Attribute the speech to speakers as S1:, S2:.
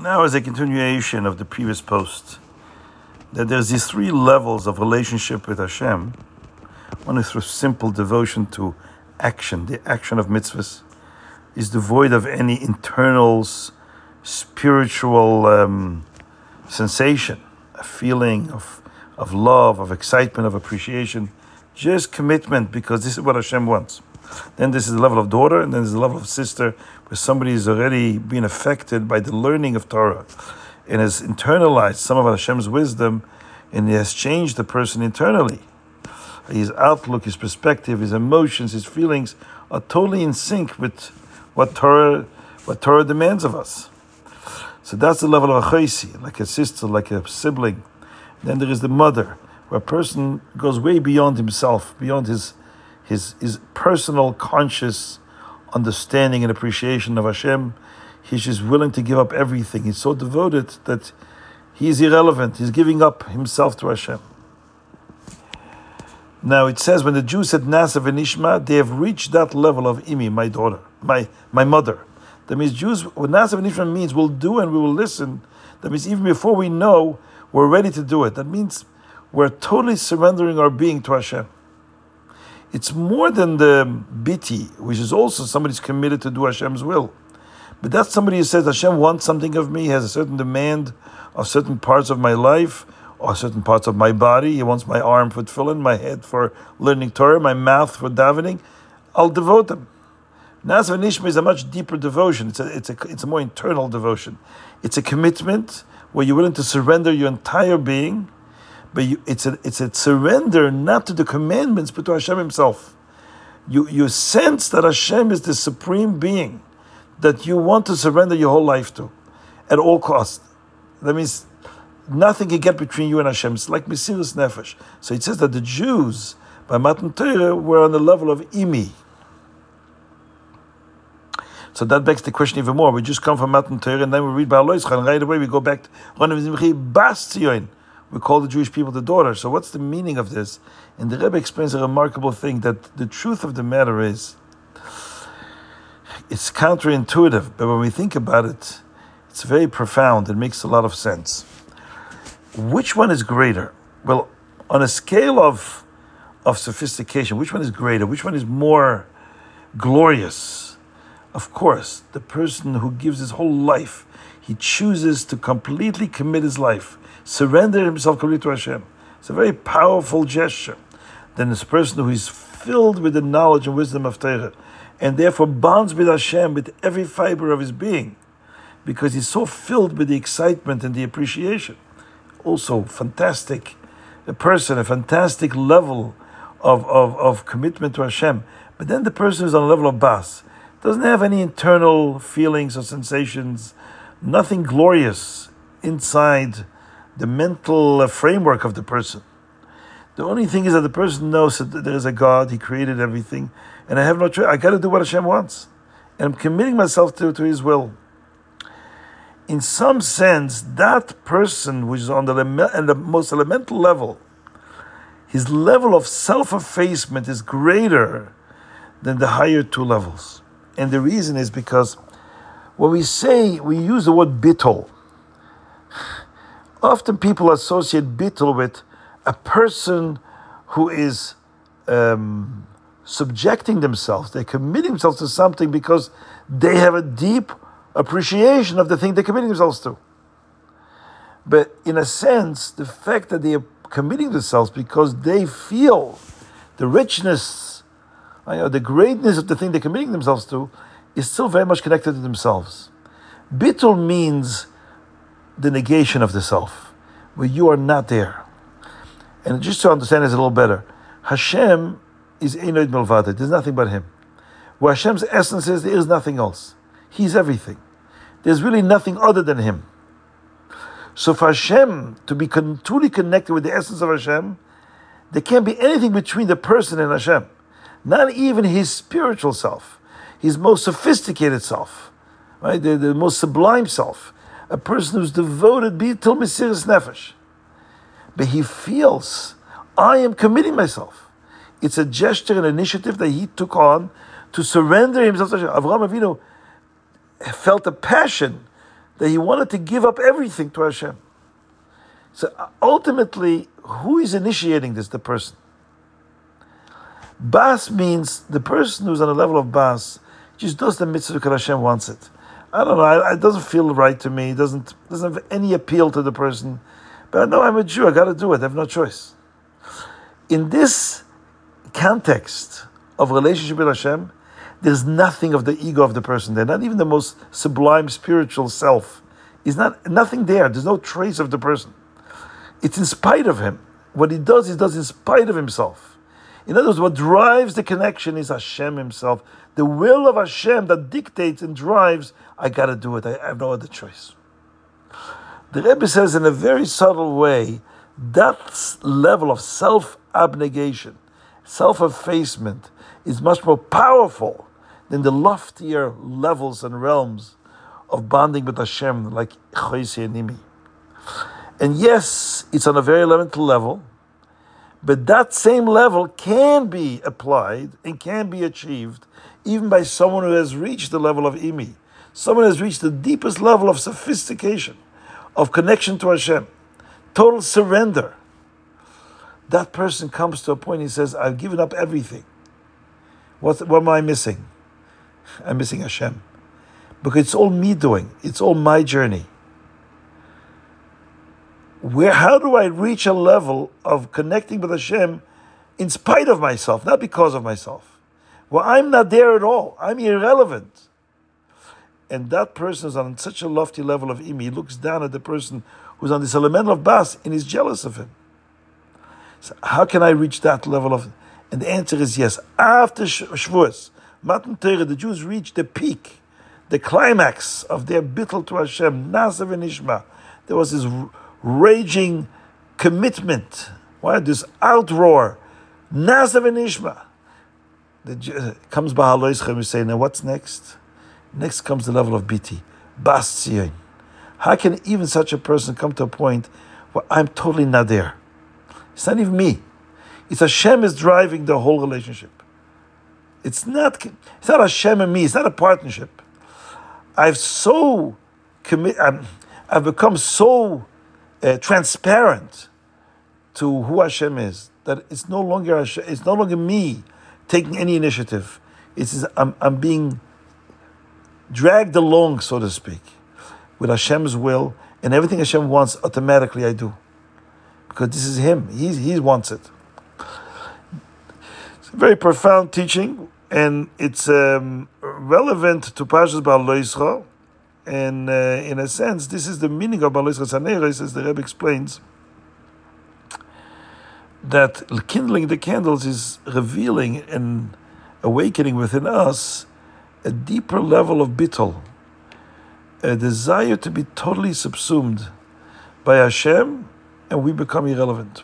S1: Now, as a continuation of the previous post, that there's these three levels of relationship with Hashem. One is through simple devotion to action, the action of mitzvahs is devoid of any internal spiritual um, sensation, a feeling of, of love, of excitement, of appreciation, just commitment because this is what Hashem wants. Then this is the level of daughter, and then there's the level of sister, where somebody is already being affected by the learning of Torah and has internalized some of Hashem's wisdom, and he has changed the person internally. His outlook, his perspective, his emotions, his feelings are totally in sync with what Torah, what Torah demands of us. So that's the level of a chaysi, like a sister, like a sibling. Then there is the mother, where a person goes way beyond himself, beyond his his his personal conscious understanding and appreciation of Hashem. He's just willing to give up everything. He's so devoted that he's irrelevant. He's giving up himself to Hashem. Now it says when the Jews said Na'aseh v'nishma, they have reached that level of imi, my daughter, my my mother. That means Jews, what Na'aseh v'nishma means, we'll do and we will listen. That means even before we know, we're ready to do it. That means we're totally surrendering our being to Hashem. It's more than the biti, which is also somebody's committed to do Hashem's will. But that's somebody who says Hashem wants something of me, has a certain demand of certain parts of my life or certain parts of my body. He wants my arm for tefillin, my head for learning Torah, my mouth for davening. I'll devote them. Na'aseh v'nishma is a much deeper devotion. It's a, it's, a, it's a more internal devotion. It's a commitment where you're willing to surrender your entire being, but you, it's, a, it's a surrender not to the commandments, but to Hashem Himself. You, you sense that Hashem is the supreme being that you want to surrender your whole life to at all costs. That means nothing can get between you and Hashem. It's like Mesiris Nefesh. So it says that the Jews, by Matan Torah, were on the level of Imi. So that begs the question even more. We just come from Matan Torah and then we read Behaaloscha, and right away we go back to We call the Jewish people the daughter. So what's the meaning of this? And the Rebbe explains a remarkable thing that the truth of the matter is, it's counterintuitive, but when we think about it, it's very profound. It makes a lot of sense. Which one is greater? Well, on a scale of of sophistication, which one is greater? Which one is more glorious? Of course, the person who gives his whole life, he chooses to completely commit his life, surrender himself completely to Hashem. It's a very powerful gesture. Then this person who is filled with the knowledge and wisdom of Torah, and therefore bonds with Hashem with every fiber of his being, because he's so filled with the excitement and the appreciation also fantastic a person, a fantastic level of, of, of commitment to Hashem. But then the person is on a level of bas, doesn't have any internal feelings or sensations, nothing glorious inside the mental uh, framework of the person. The only thing is that the person knows that there is a God, He created everything, and I have no choice. I got to do what Hashem wants. And I'm committing myself to, to His will in some sense, that person which is on the, the most elemental level, his level of self effacement is greater than the higher two levels. And the reason is because when we say, we use the word bittul, often people associate bittul with a person who is um, subjecting themselves, they're committing themselves to something because they have a deep appreciation of the thing they're committing themselves to. But in a sense, the fact that they are committing themselves because they feel the richness, you know, the greatness of the thing they're committing themselves to, is still very much connected to themselves. Bittul means the negation of the self, where you are not there. And just to understand this a little better, Hashem is Ein Od Milvado. There's nothing but Him. Where Hashem's essence is, there is nothing else. He's everything. There's really nothing other than Him. So for Hashem to be con- truly connected with the essence of Hashem, there can't be anything between the person and Hashem. Not even his spiritual self, his most sophisticated self, right? The, the most sublime self. A person who's devoted be it till Mesiris Nefesh. But he feels, I am committing myself. It's a gesture, an initiative that he took on to surrender himself to. Avraham Avinu felt a passion that he wanted to give up everything to Hashem. So ultimately, who is initiating this? The person. Bas means the person who's on a level of Bas just does the mitzvah because Hashem wants it. I don't know. It doesn't feel right to me. It doesn't doesn't have any appeal to the person. But I know I'm a Jew. I got to do it. I have no choice. In this context of relationship with Hashem, there's nothing of the ego of the person there. Not even the most sublime spiritual self. Is not nothing there. There's no trace of the person. It's in spite of him. What he does, he does in spite of himself. In other words, what drives the connection is Hashem Himself. The will of Hashem that dictates and drives, I got to do it. I have no other choice. The Rebbe says in a very subtle way that level of self abnegation, self effacement, is much more powerful than the loftier levels and realms of bonding with Hashem, like Choisi and Nimi. And yes, it's on a very elemental level. But that same level can be applied and can be achieved even by someone who has reached the level of imi. Someone who has reached the deepest level of sophistication, of connection to Hashem, total surrender. That person comes to a point, he says, I've given up everything. What, what am I missing? I'm missing Hashem. Because it's all me doing, it's all my journey where how do I reach a level of connecting with Hashem in spite of myself, not because of myself? Well, I'm not there at all. I'm irrelevant. And that person is on such a lofty level of imi. He looks down at the person who's on this elemental of bas and is jealous of him. So how can I reach that level of? And the answer is yes. After Shavuos, Matan Torah, the Jews reached the peak, the climax of their bittul to Hashem, Na'aseh v'nishma. There was this raging commitment. Why this outroar? Na'aseh v'nishma. The, comes Behaaloscha, we say, now what's next? Next comes the level of biti, Bas How can even such a person come to a point where I'm totally not there? It's not even me. It's Hashem is driving the whole relationship. It's not, it's not Hashem and me, it's not a partnership. I've so commit, I've become so uh, transparent to who Hashem is. That it's no longer Hashem, it's no longer me taking any initiative. It's I'm, I'm being dragged along, so to speak, with Hashem's will, and everything Hashem wants automatically I do, because this is Him. He He wants it. It's a very profound teaching, and it's um, relevant to Parshas Behaaloscha and uh, in a sense, this is the meaning of Balis Chasaneres, as the Rebbe explains, that kindling the candles is revealing and awakening within us a deeper level of bittul, a desire to be totally subsumed by Hashem, and we become irrelevant.